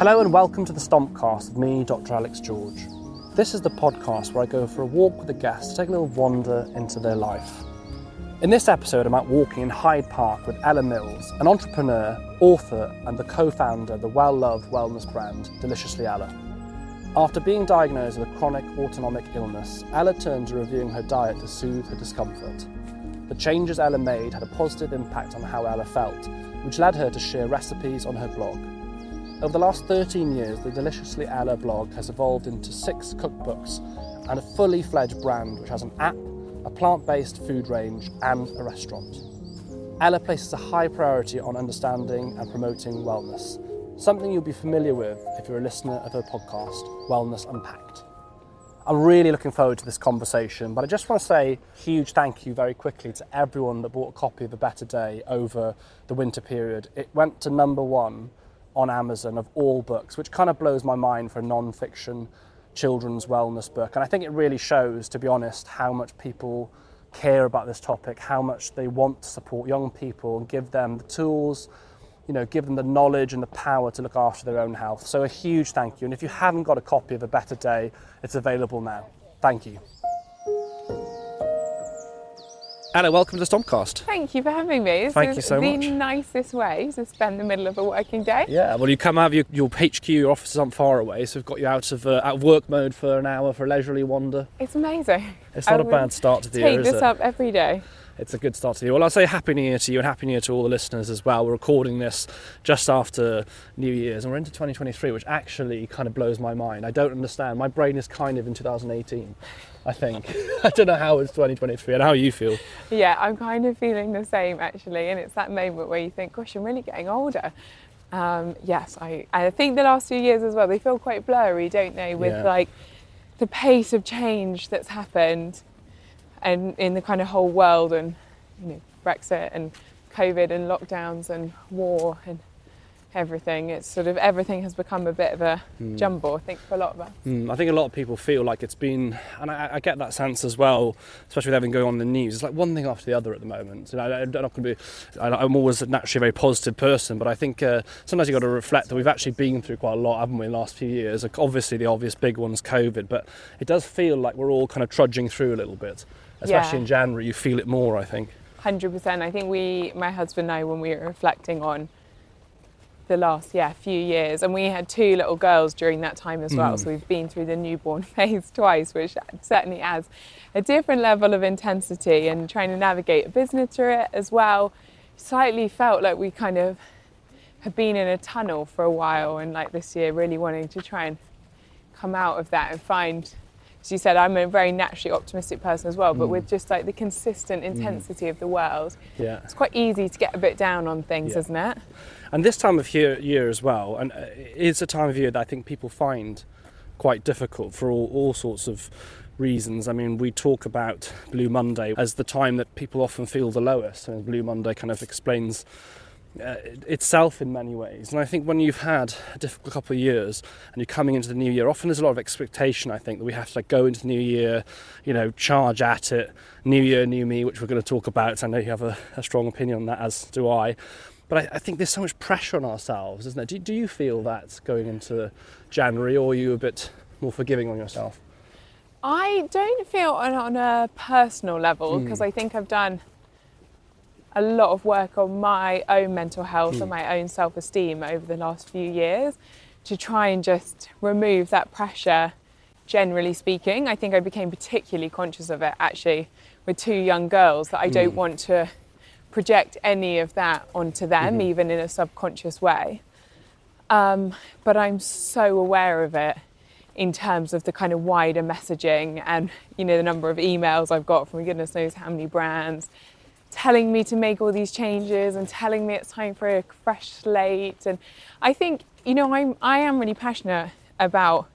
Hello and welcome to the Stompcast with me, Dr. Alex George. This is the podcast where I go for a walk with a guest to take a little wander into their life. In this episode, I'm out walking in Hyde Park with Ella Mills, an entrepreneur, author, and the co founder of the well loved wellness brand Deliciously Ella. After being diagnosed with a chronic autonomic illness, Ella turned to reviewing her diet to soothe her discomfort. The changes Ella made had a positive impact on how Ella felt, which led her to share recipes on her blog. Over the last 13 years, the Deliciously Ella blog has evolved into six cookbooks and a fully fledged brand which has an app, a plant based food range, and a restaurant. Ella places a high priority on understanding and promoting wellness, something you'll be familiar with if you're a listener of her podcast, Wellness Unpacked. I'm really looking forward to this conversation, but I just want to say huge thank you very quickly to everyone that bought a copy of A Better Day over the winter period. It went to number one on Amazon of all books, which kind of blows my mind for a non fiction children's wellness book. And I think it really shows, to be honest, how much people care about this topic, how much they want to support young people and give them the tools, you know, give them the knowledge and the power to look after their own health. So a huge thank you. And if you haven't got a copy of A Better Day, it's available now. Thank you. Anna, welcome to the Stompcast. Thank you for having me. This Thank is you so the much. nicest way to spend the middle of a working day. Yeah, well, you come out of your, your HQ, your offices aren't far away, so we've got you out of uh, out of work mode for an hour for a leisurely wander. It's amazing. It's not I a bad start to the Take year, is this up every day. It's a good start to the year. Well, I'll say Happy New Year to you and Happy New Year to all the listeners as well. We're recording this just after New Year's and we're into 2023, which actually kind of blows my mind. I don't understand. My brain is kind of in 2018, I think. I don't know how it's 2023 and how you feel. Yeah, I'm kind of feeling the same actually, and it's that moment where you think, "Gosh, I'm really getting older." Um, yes, I. I think the last few years as well, they feel quite blurry, don't they? With Yeah. like the pace of change that's happened, and in the kind of whole world, and you know, Brexit and COVID and lockdowns and war and everything. It's sort of everything has become a bit of a jumble. I think for a lot of us. Mm, I think a lot of people feel like it's been, and I, I get that sense as well, especially with everything going on in the news. It's like one thing after the other at the moment. You know, I, I'm not going to be. I, I'm always naturally a very positive person, but I think uh, sometimes you've got to reflect that we've actually been through quite a lot, haven't we, in the last few years? Like, Obviously, the obvious big one's COVID, but it does feel like we're all kind of trudging through a little bit. Especially Yeah. in January, you feel it more. I think. Hundred percent. I think we, my husband and I, when we were reflecting on the last yeah few years, and we had two little girls during that time as well. Mm. So we've been through the newborn phase twice, which certainly adds a different level of intensity and trying to navigate a business through it as well. Slightly felt like we kind of have been in a tunnel for a while, and like this year, really wanting to try and come out of that and find as you said i'm a very naturally optimistic person as well but with just like the consistent intensity of the world Yeah. it's quite easy to get a bit down on things Yeah. isn't it And this time of year, year as well, and uh, it's a time of year that I think people find quite difficult for all, all sorts of reasons. I mean, we talk about Blue Monday as the time that people often feel the lowest, and Blue Monday kind of explains uh, itself in many ways. And I think when you've had a difficult couple of years and you're coming into the new year, often there's a lot of expectation. I think that we have to like go into the new year, you know, charge at it. New year, new me, which we're going to talk about. I know you have a, a strong opinion on that, as do I. But I, I think there's so much pressure on ourselves, isn't there? Do, do you feel that going into January, or are you a bit more forgiving on yourself? i don't feel on, on a personal level because i think i've done a lot of work on my own mental health and hmm. my own self-esteem over the last few years to try and just remove that pressure generally speaking. I think i became particularly conscious of it actually with two young girls that i hmm. don't want to project any of that onto them mm-hmm. even in a subconscious way. Um, but i'm so aware of it in terms of the kind of wider messaging and you know the number of emails I've got from goodness knows how many brands telling me to make all these changes and telling me it's time for a fresh slate. And I think you know I'm I am really passionate about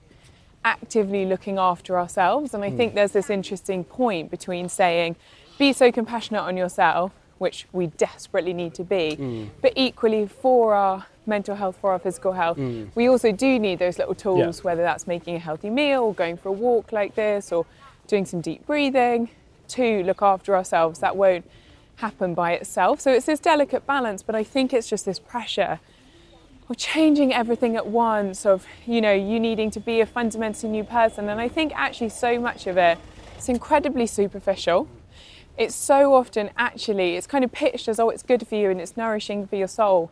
actively looking after ourselves. And I hmm. think there's this interesting point between saying be so compassionate on yourself which we desperately need to be hmm. but equally for our mental health for our physical health hmm. we also do need those little tools Yeah. whether that's making a healthy meal or going for a walk like this or doing some deep breathing to look after ourselves. That won't happen by itself. So it's this delicate balance but i think it's just this pressure. Of changing everything at once of you know you needing to be a fundamentally new person. And i think actually so much of it it's incredibly superficial. It's so often actually it's kind of pitched as oh it's good for you and it's nourishing for your soul.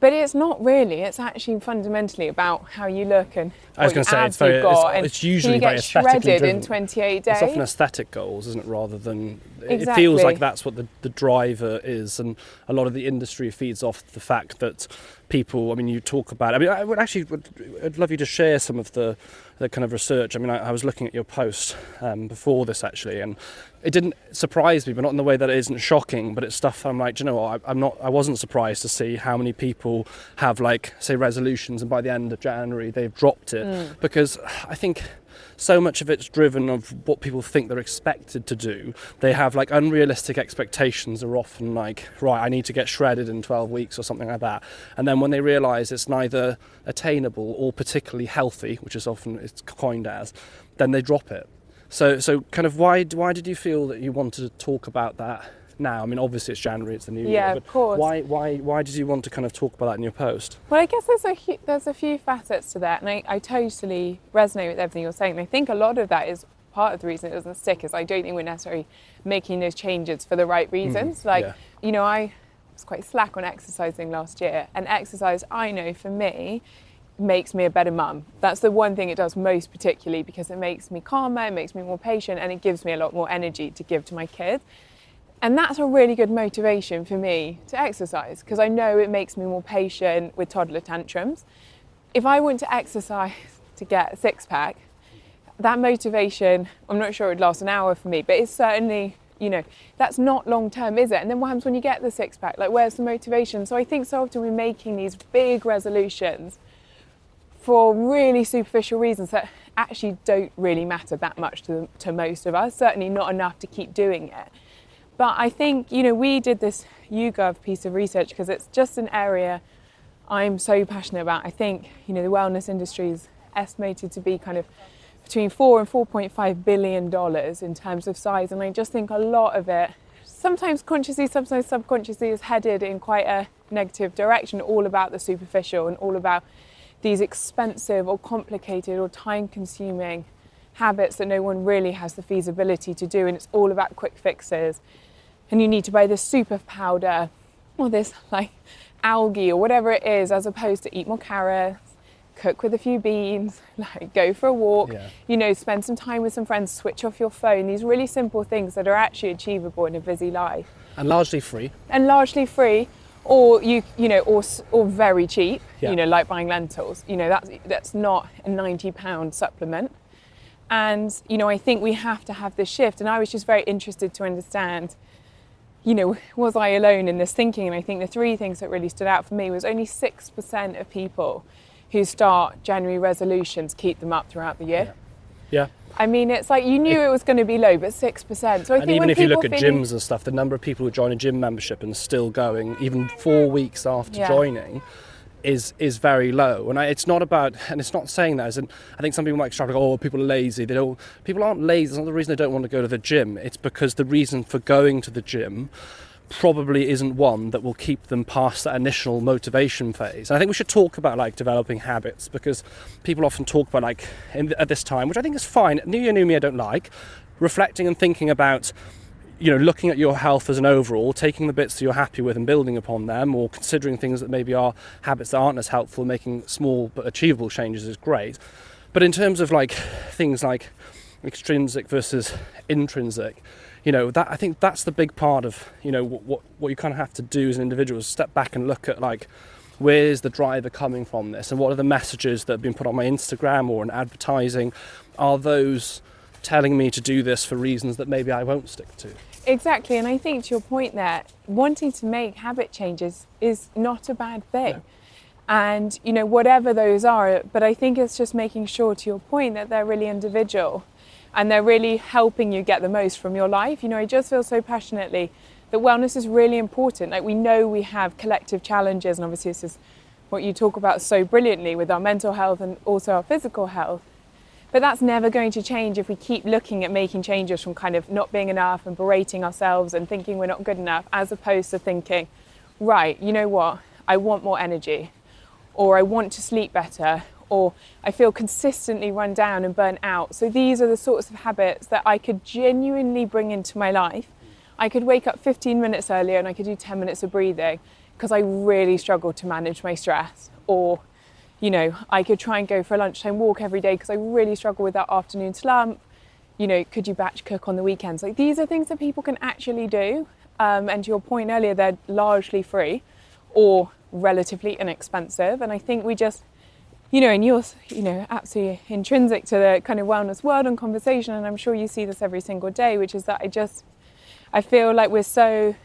But it's not really. It's actually fundamentally about how you look and I was gonna say, it's very- you've got. it's- it's usually very aesthetically shredded driven. in 28 days It's often aesthetic goals, isn't it? Rather than it feels like that's what the, the driver is, and a lot of the industry feeds off the fact that people. I mean, you talk about. I mean, I would actually would I'd love you to share some of the the kind of research. I mean, I, I was looking at your post um, before this actually, and it didn't surprise me, but not in the way that it isn't shocking. But it's stuff I'm like, "Do you know what? I, I'm not. I wasn't surprised to see how many people have like say resolutions, and by the end of January they've dropped it because I think so much of it's driven of what people think they're expected to do. They have like unrealistic expectations. Are often like, right, I need to get shredded in 12 weeks or something like that. And then when they realise it's neither attainable or particularly healthy, which is often it's coined as, then they drop it. So, so kind of why why did you feel that you wanted to talk about that now? I mean, obviously it's January, it's the new Yeah, year, of but course. why why why did you want to kind of talk about that in your post? Well, I guess there's a there's a few facets to that, and I, I totally resonate with everything you're saying. And I think a lot of that is part of the reason it doesn't stick is I don't think we're necessarily making those changes for the right mm-hmm. reasons. like, yeah. you know, I was quite slack on exercising last year, and exercise I know for me makes me a better mum. That's the one thing it does most particularly because it makes me calmer, it makes me more patient, and it gives me a lot more energy to give to my kids. And that's a really good motivation for me to exercise because I know it makes me more patient with toddler tantrums. If I want to exercise to get a six pack, that motivation, I'm not sure it would last an hour for me, but it's certainly, you know, that's not long term, is it? And then what happens when you get the six pack? Like, where's the motivation? So I think so often we're making these big resolutions for really superficial reasons that actually don't really matter that much to, to most of us, certainly not enough to keep doing it. But I think, you know, we did this YouGov piece of research because it's just an area I'm so passionate about. I think, you know, the wellness industry is estimated to be kind of between four and 4.5 billion dollars in terms of size. And I just think a lot of it, sometimes consciously, sometimes subconsciously, is headed in quite a negative direction, all about the superficial and all about these expensive or complicated or time consuming habits that no one really has the feasibility to do. And it's all about quick fixes. And you need to buy this super powder or this like algae or whatever it is, as opposed to eat more carrots, cook with a few beans, like go for a walk, Yeah. you know, spend some time with some friends, switch off your phone. These really simple things that are actually achievable in a busy life And largely free. and largely free or you you know or or very cheap Yeah. you know like buying lentils you know that's that's not a 90 pound supplement and you know i think we have to have this shift. And i was just very interested to understand you know was i alone in this thinking? And i think the three things that really stood out for me was only 6% of people who start january resolutions keep them up throughout the year. Yeah. i mean it's like you knew it was going to be low but 6% so i And think even when if you look at feeling- gyms and stuff, the number of people who join a gym membership and still going, even four weeks after Yeah. joining, is is very low. And I, it's not about, and it's not saying that. As in, I think some people might to oh, people are lazy. They don't. People aren't lazy. It's not the reason they don't want to go to the gym. It's because the reason for going to the gym probably isn't one that will keep them past that initial motivation phase. And I think we should talk about like developing habits because people often talk about like in, at this time, which I think is fine. New Year, New Me, I don't like. Reflecting and thinking about you know, looking at your health as an overall, taking the bits that you're happy with and building upon them, or considering things that maybe are habits that aren't as helpful, making small but achievable changes is great. But in terms of like things like extrinsic versus intrinsic, you know, that I think that's the big part of you know what what, what you kind of have to do as an individual is step back and look at like where's the driver coming from this, and what are the messages that have been put on my Instagram or in advertising? Are those telling me to do this for reasons that maybe I won't stick to? Exactly, and I think to your point there, wanting to make habit changes is not a bad thing. No. And you know, whatever those are, but I think it's just making sure to your point that they're really individual and they're really helping you get the most from your life. You know, I just feel so passionately that wellness is really important. Like we know we have collective challenges, and obviously this is what you talk about so brilliantly with our mental health and also our physical health. But that's never going to change if we keep looking at making changes from kind of not being enough and berating ourselves and thinking we're not good enough, as opposed to thinking, right, you know what, I want more energy, or I want to sleep better, or I feel consistently run down and burnt out. So these are the sorts of habits that I could genuinely bring into my life. I could wake up 15 minutes earlier and I could do 10 minutes of breathing because I really struggle to manage my stress. Or, you know, I could try and go for a lunchtime walk every day because I really struggle with that afternoon slump. You know, could you batch cook on the weekends? Like these are things that people can actually do. Um, and to your point earlier, they're largely free or relatively inexpensive. And I think we just you know, and you're, you know, absolutely intrinsic to the kind of wellness world and conversation, and I'm sure you see this every single day, which is that I just, I feel like we're so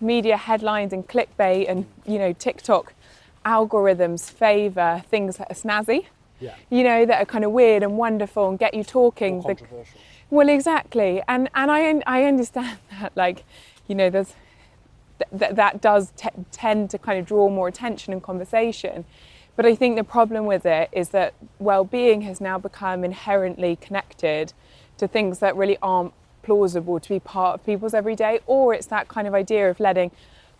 media headlines and clickbait and, you know, TikTok algorithms favour things that are snazzy, Yeah. you know, that are kind of weird and wonderful and get you talking. Well, exactly, and and I I understand that, like, you know, there's th- th- that does t- tend to kind of draw more attention and conversation. But I think the problem with it is that well-being has now become inherently connected to things that really aren't plausible to be part of people's everyday, or it's that kind of idea of letting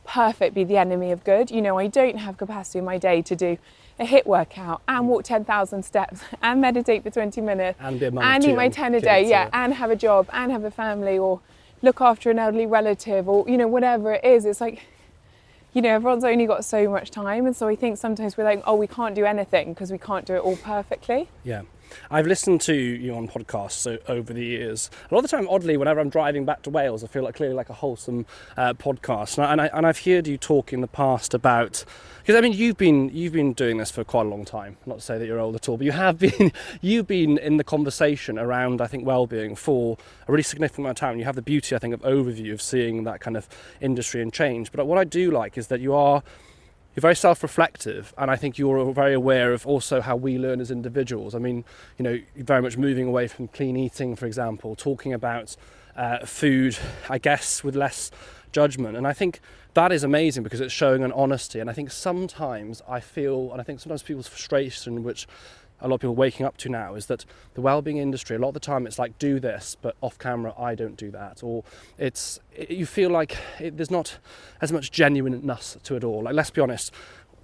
perfect be the enemy of good. You know, I don't have capacity in my day to do a HIIT workout and walk 10,000 steps and meditate for 20 minutes And and eat my 10 a day, yeah. and have a job and have a family or look after an elderly relative or, you know, whatever it is. It's like, you know, everyone's only got so much time. And so I think sometimes we're like, oh, we can't do anything because we can't do it all perfectly. Yeah. I've listened to you on podcasts over the years. A lot of the time, oddly, whenever I'm driving back to Wales, I feel like clearly like a wholesome uh, podcast. And, I, and, I, and I've heard you talk in the past about because I mean you've been you've been doing this for quite a long time. Not to say that you're old at all, but you have been you've been in the conversation around I think well-being for a really significant amount of time. You have the beauty I think of overview of seeing that kind of industry and change. But what I do like is that you are you're very self-reflective and i think you're very aware of also how we learn as individuals. I mean you know very much moving away from clean eating for example talking about uh, food i guess with less judgment. And i think that is amazing because it's showing an honesty. And i think sometimes i feel and i think sometimes people's frustration which a lot of people waking up to now is that the well-being industry a lot of the time it's like do this but off camera i don't do that. Or it's it, you feel like it, there's not as much genuineness to it all. Like let's be honest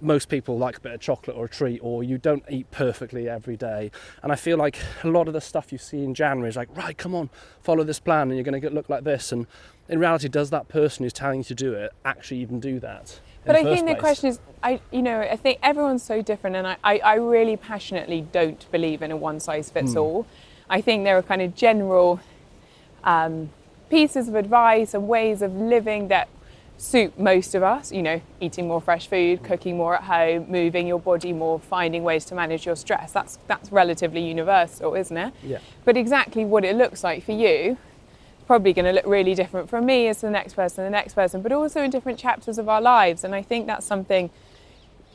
most people like a bit of chocolate or a treat or you don't eat perfectly every day. And i feel like a lot of the stuff you see in january is like right come on follow this plan and you're going to look like this. And in reality does that person who's telling you to do it actually even do that But I think the question is, I, you know, I think everyone's so different, and I, I, I really passionately don't believe in a one size fits all. I think there are kind of general um, pieces of advice and ways of living that suit most of us. You know, eating more fresh food, cooking more at home, moving your body more, finding ways to manage your stress. That's that's relatively universal, isn't it? Yeah. But exactly what it looks like for you probably going to look really different from me as the next person, the next person, but also in different chapters of our lives. And I think that's something,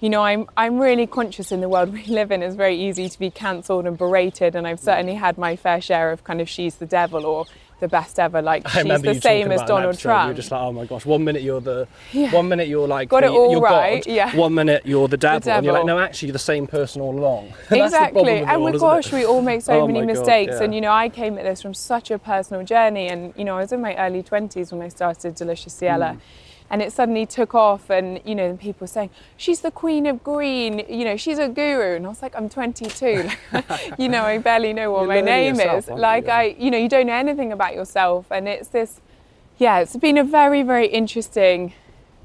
you know, I'm I'm really conscious in the world we live in. It's very easy to be cancelled and berated, and I've certainly had my fair share of kind of she's the devil or the best ever. Like I she's the same as Donald episode, You're just like, oh my gosh, one minute you're the, Yeah. one minute you're like, Got the, it all you're right, God, yeah. one minute you're the devil, and you're like, no, actually, you're the same person all along. Exactly problem with it and all, it? gosh we all make so Oh many my God, mistakes yeah. and you know i came at this from such a personal journey and you know i was in my early 20s when i started Deliciously Ella Mm. And it suddenly took off and you know people were saying she's the queen of green you know she's a guru. And i was like i'm 22 you know i barely know what You're my name yourself, is. aren't you? like i you know you don't know anything about yourself and it's this yeah it's been a very very interesting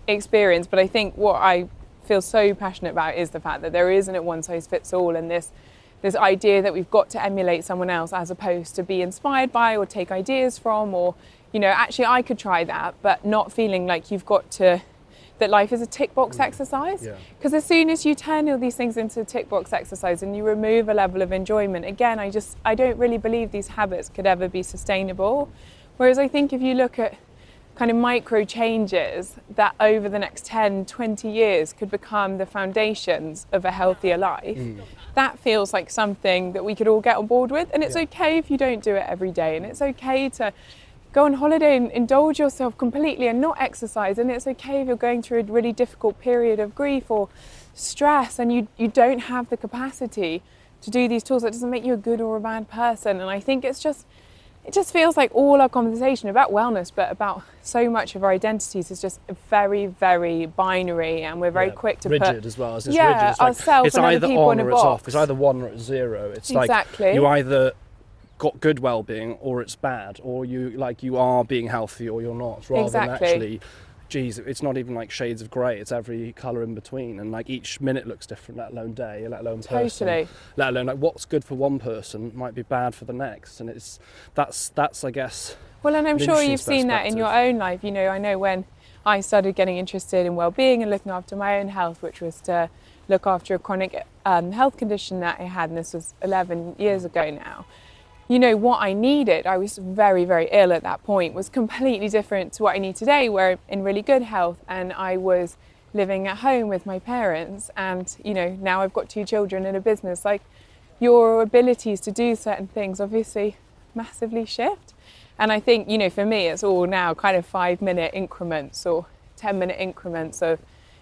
experience but i think what i feel so passionate about is the fact that there isn't a one size fits all and this this idea that we've got to emulate someone else as opposed to be inspired by or take ideas from or you know actually i could try that but not feeling like you've got to that life is a tick box mm. exercise. Yeah. Because as soon as you turn all these things into a tick box exercise and you remove a level of enjoyment, again, I just I don't really believe these habits could ever be sustainable. Whereas I think if you look at kind of micro changes that over the next 10, 20 years could become the foundations of a healthier life, mm. that feels like something that we could all get on board with. And it's Yeah. okay if you don't do it every day, and it's okay to go on holiday and indulge yourself completely and not exercise. And it's okay if you're going through a really difficult period of grief or stress and you, you don't have the capacity to do these tools. That doesn't make you a good or a bad person. And I think it's just, it just feels like all our conversation about wellness, but about so much of our identities is just very, very binary, and we're very Yeah, quick to rigid put as well. As it's Yeah, rigid. It's, like, ourselves it's and other either people on or it's off. It's either one or it's zero. It's Exactly. like you either got good well-being or it's bad, or you like you are being healthy or you're not. Rather Exactly. than actually, geez, it's not even like shades of grey. It's every colour in between, and like each minute looks different, let alone day, let alone person. Let alone like what's good for one person might be bad for the next, and it's that's that's I guess Well, and I'm sure you've seen that in your own life. You know, I know when I started getting interested in well-being and looking after my own health, which was to look after a chronic um, health condition that I had, and this was 11 years ago now. You know what I needed. I was very, very ill at that point. Was completely different to what I need today, where I'm in really good health, and I was living at home with my parents, and you know now I've got two children and a business. Like your abilities to do certain things obviously massively shift. And I think, you know, for me, it's all now kind of five minute increments or 10 minute increments of,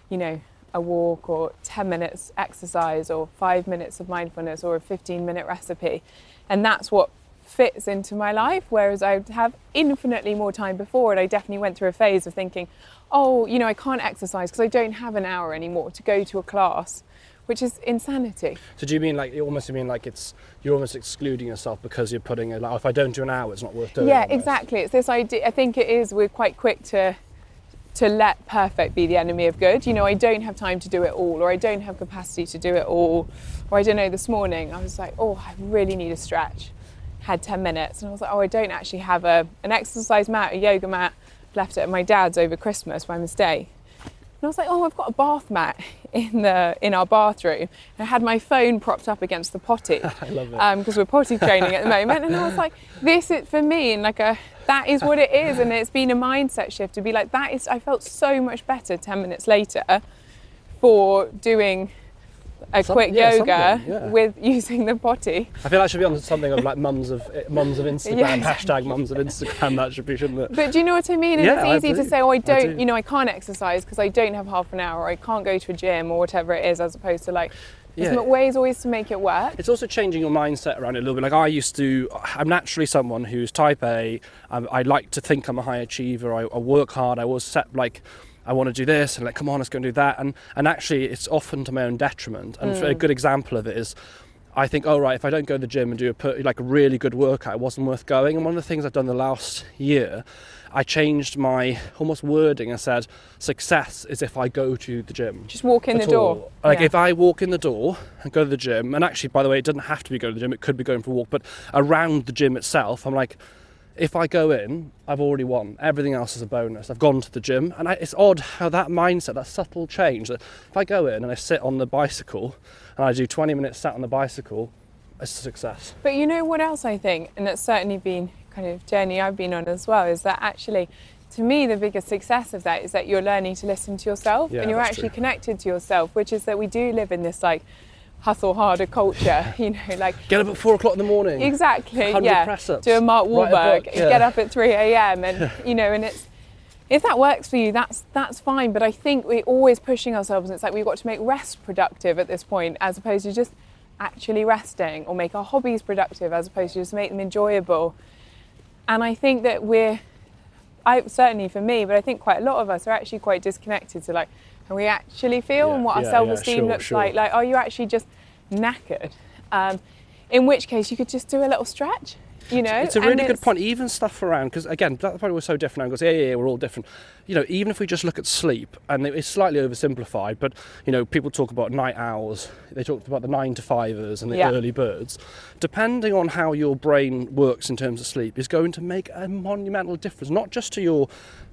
you know, a walk or 10 minutes exercise or five minutes of mindfulness or a 15 minute recipe. And that's what fits into my life. Whereas I have infinitely more time before. And I definitely went through a phase of thinking, oh, you know, I can't exercise because I don't have an hour anymore to go to a class, which is insanity. So do you mean like you almost mean like it's you're almost excluding yourself because you're putting it like, if I don't do an hour, it's not worth doing. Yeah, almost. exactly. It's this idea. I think it is. We're quite quick to to let perfect be the enemy of good. You know, I don't have time to do it all, or I don't have capacity to do it all, or I don't know. This morning, I was like, oh, I really need a stretch. Had ten minutes, and I was like, oh, I don't actually have a an exercise mat, a yoga mat. Left it at my dad's over Christmas by mistake. And I was like, oh, I've got a bath mat in the in our bathroom. And I had my phone propped up against the potty I love it. Um, because we're potty training at the moment. And I was like, this is for me, and like a that is what it is. And it's been a mindset shift to be like that is. I felt so much better ten minutes later for doing a Some- quick yeah, yoga yeah. with using the potty. I feel that should be on something of like mums of eh, mums of Instagram Yeah, hashtag mums of Instagram. That should be shouldn't it? But do you know what I mean? And Yeah, it's easy to say, oh, I don't, do. you know, I can't exercise because I don't have half an hour, or I can't go to a gym, or whatever it is, as opposed to like, there's Yeah. ways always to make it work. It's also changing your mindset around it a little bit. Like I used to, I'm naturally someone who's type A. I, I like to think I'm a high achiever. I, I work hard. I always set like, I want to do this and like, come on, let's go and do that. And and actually, it's often to my own detriment. And for a mm. good example of it is. I think, oh right, if I don't go to the gym and do a like a really good workout, it wasn't worth going. And one of the things I've done the last year, I changed my almost wording. I said, success is if I go to the gym. Just walk in the at door. Like Yeah. if I walk in the door and go to the gym, and actually, by the way, it doesn't have to be going to the gym. It could be going for a walk, but around the gym itself, I'm like, if I go in, I've already won. Everything else is a bonus. I've gone to the gym, and I, it's odd how that mindset, that subtle change, that if I go in and I sit on the bicycle and I do 20 minutes sat on the bicycle, it's a success. But you know what else I think, and it's certainly been kind of journey I've been on as well, is that actually, to me, the biggest success of that is that you're learning to listen to yourself Yeah, and you're actually true. connected to yourself, which is that we do live in this like hustle harder culture, you know, like Get up at four o'clock in the morning. exactly, yeah, press-ups, do a Mark a Wahlberg, book, yeah. get up at 3 a.m. and you know, and it's if that works for you, that's that's fine. But I think we're always pushing ourselves, and it's like we've got to make rest productive at this point, as opposed to just actually resting, or make our hobbies productive, as opposed to just make them enjoyable. And I think that we're, I certainly for me, but I think quite a lot of us are actually quite disconnected to like how we actually feel Yeah, and what our yeah, self-esteem sure, looks sure. like. Like, are you actually just knackered? Um, in which case, you could just do a little stretch. you know. It's a really good point. Even stuff around, because again, that point was so different. Angles, yeah, yeah, yeah, we're all different. You know, even if we just look at sleep, and it's slightly oversimplified, but you know, people talk about night owls. They talked about the nine to fivers and the Yeah. early birds. Depending on how your brain works in terms of sleep, is going to make a monumental difference, not just to your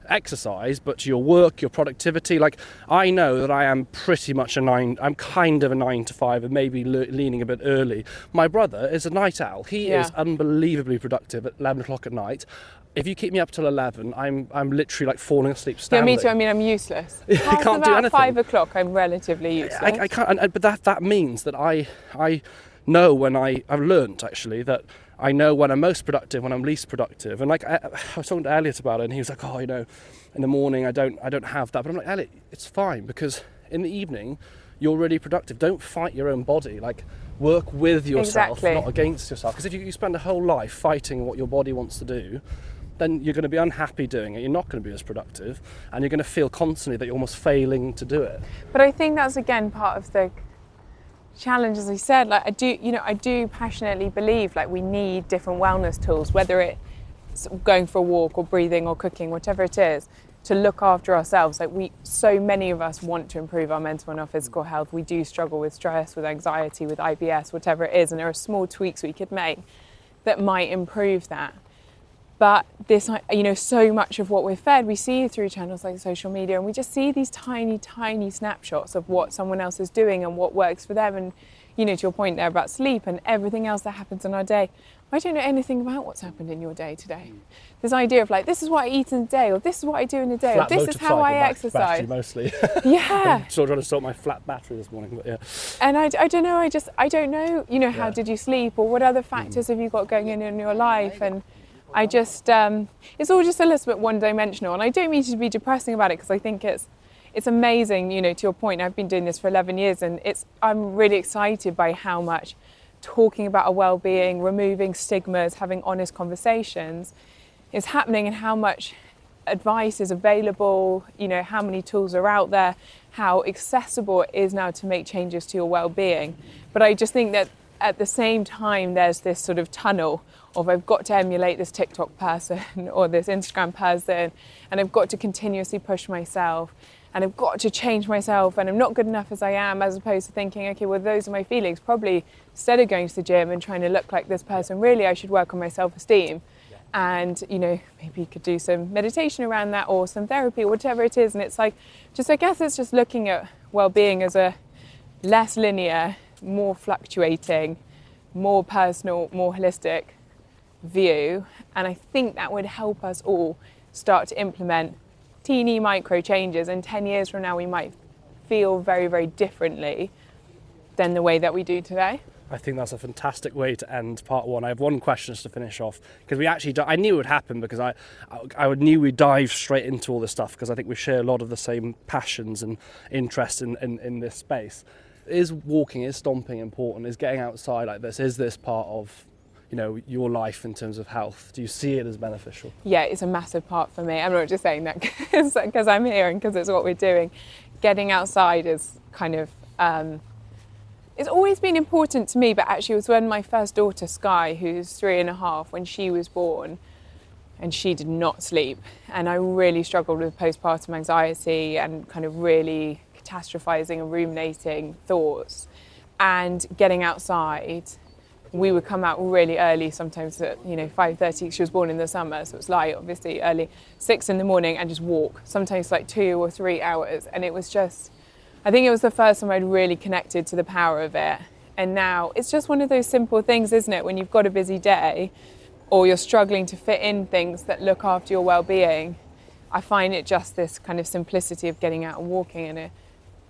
exercise, but to your work, your productivity. Like I know that I am pretty much a nine. I'm kind of a nine to five, and maybe le- leaning a bit early. My brother is a night owl. He Yeah. is unbelievably productive at eleven o'clock at night. If you keep me up till eleven, I'm I'm literally like falling asleep Yeah, me too. I mean, I'm useless. I can't do anything. five o'clock, I'm relatively useless. I, I can't, and- but that that means that I I know when I I've learnt actually that I know when I'm most productive, when I'm least productive, and like I, I was talking to Elliot about it, and he was like, oh, you know, in the morning I don't I don't have that, but I'm like Elliot, it's fine because in the evening you're really productive. Don't fight your own body, like. Work with yourself, Exactly. not against yourself. Because if you, you spend a whole life fighting what your body wants to do, then you're going to be unhappy doing it. You're not going to be as productive, and you're going to feel constantly that you're almost failing to do it. But I think that's again part of the challenge, as I said. Like I do, you know, I do passionately believe like we need different wellness tools, whether it's going for a walk or breathing or cooking, whatever it is, to look after ourselves. Like we, so many of us want to improve our mental and our physical health. We do struggle with stress, with anxiety, with IBS, whatever it is, and there are small tweaks we could make that might improve that. But this, you know, so much of what we're fed, we see through channels like social media, and we just see these tiny, tiny snapshots of what someone else is doing and what works for them. And, you know, to your point there about sleep and everything else that happens in our day. I don't know anything about what's happened in your day today. Hmm. This idea of like, this is what I eat in a day, or this is what I do in a day, or this is how I back- exercise. Mostly. Yeah. I'm still trying to sort my flat battery this morning, but yeah. And I, I don't know, I just, I don't know, you know, how Yeah. did you sleep or what other hmm. factors have you got going in in your life? And I just, um, it's all just a little bit one dimensional. And I don't mean to be depressing about it because I think it's, it's amazing, you know, to your point, I've been doing this for 11 years and it's, I'm really excited by how much talking about our well-being, removing stigmas, having honest conversations is happening and how much advice is available, you know, how many tools are out there, how accessible it is now to make changes to your well-being. But I just think that at the same time there's this sort of tunnel of I've got to emulate this TikTok person or this Instagram person and I've got to continuously push myself and I've got to change myself and I'm not good enough as I am as opposed to thinking okay well those are my feelings. Probably instead of going to the gym and trying to look like this person really I should work on my self-esteem. And you know maybe you could do some meditation around that or some therapy or whatever it is. And it's like just i guess it's just looking at well-being as a less linear more fluctuating more personal more holistic view and i think that would help us all start to implement teeny micro changes and 10 years from now we might feel very very differently than the way that we do today I think that's a fantastic way to end part one. I have one question just to finish off because we actually, I knew it would happen because I, I, I knew we'd dive straight into all this stuff because I think we share a lot of the same passions and interests in, in, in this space. Is walking, is stomping important? Is getting outside like this? Is this part of, you know, your life in terms of health? Do you see it as beneficial? yeah, it's a massive part for me. I'm not just saying that because I'm here and because it's what we're doing. Getting outside is kind of, um, it's always been important to me, but actually, it was when my first daughter, Skye, who's three and a half, when she was born, and she did not sleep. And I really struggled with postpartum anxiety and kind of really catastrophizing and ruminating thoughts. And getting outside, we would come out really early, sometimes at you know 5:30. She was born in the summer, so it's light, obviously early, six in the morning, and just walk. Sometimes like two or three hours, and it was just. I think it was the first time I'd really connected to the power of it. And now it's just one of those simple things, isn't it? When you've got a busy day, or you're struggling to fit in things that look after your well-being, I find it just this kind of simplicity of getting out and walking, and it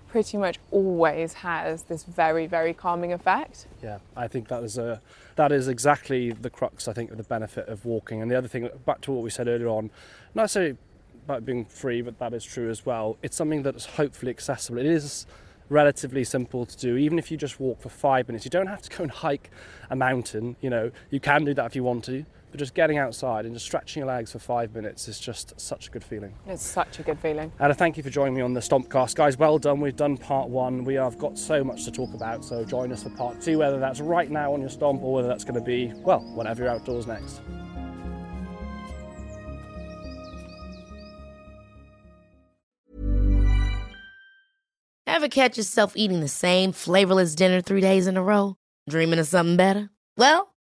pretty much always has this very, very calming effect. Yeah, I think that is a that is exactly the crux. I think of the benefit of walking. And the other thing, back to what we said earlier on, not necessarily about being free, but that is true as well. It's something that is hopefully accessible. It is relatively simple to do, even if you just walk for five minutes. You don't have to go and hike a mountain. You know, you can do that if you want to. But but just getting outside and just stretching your legs for five minutes is just such a good feeling. It's such a good feeling. And thank you for joining me on the Stompcast. Guys, well done. We've done part one. We have got so much to talk about, so join us for part two, whether that's right now on your stomp or whether that's going to be, well, whatever you're outdoors next. Ever catch yourself eating the same flavorless dinner three days in a row? Dreaming of something better? Well,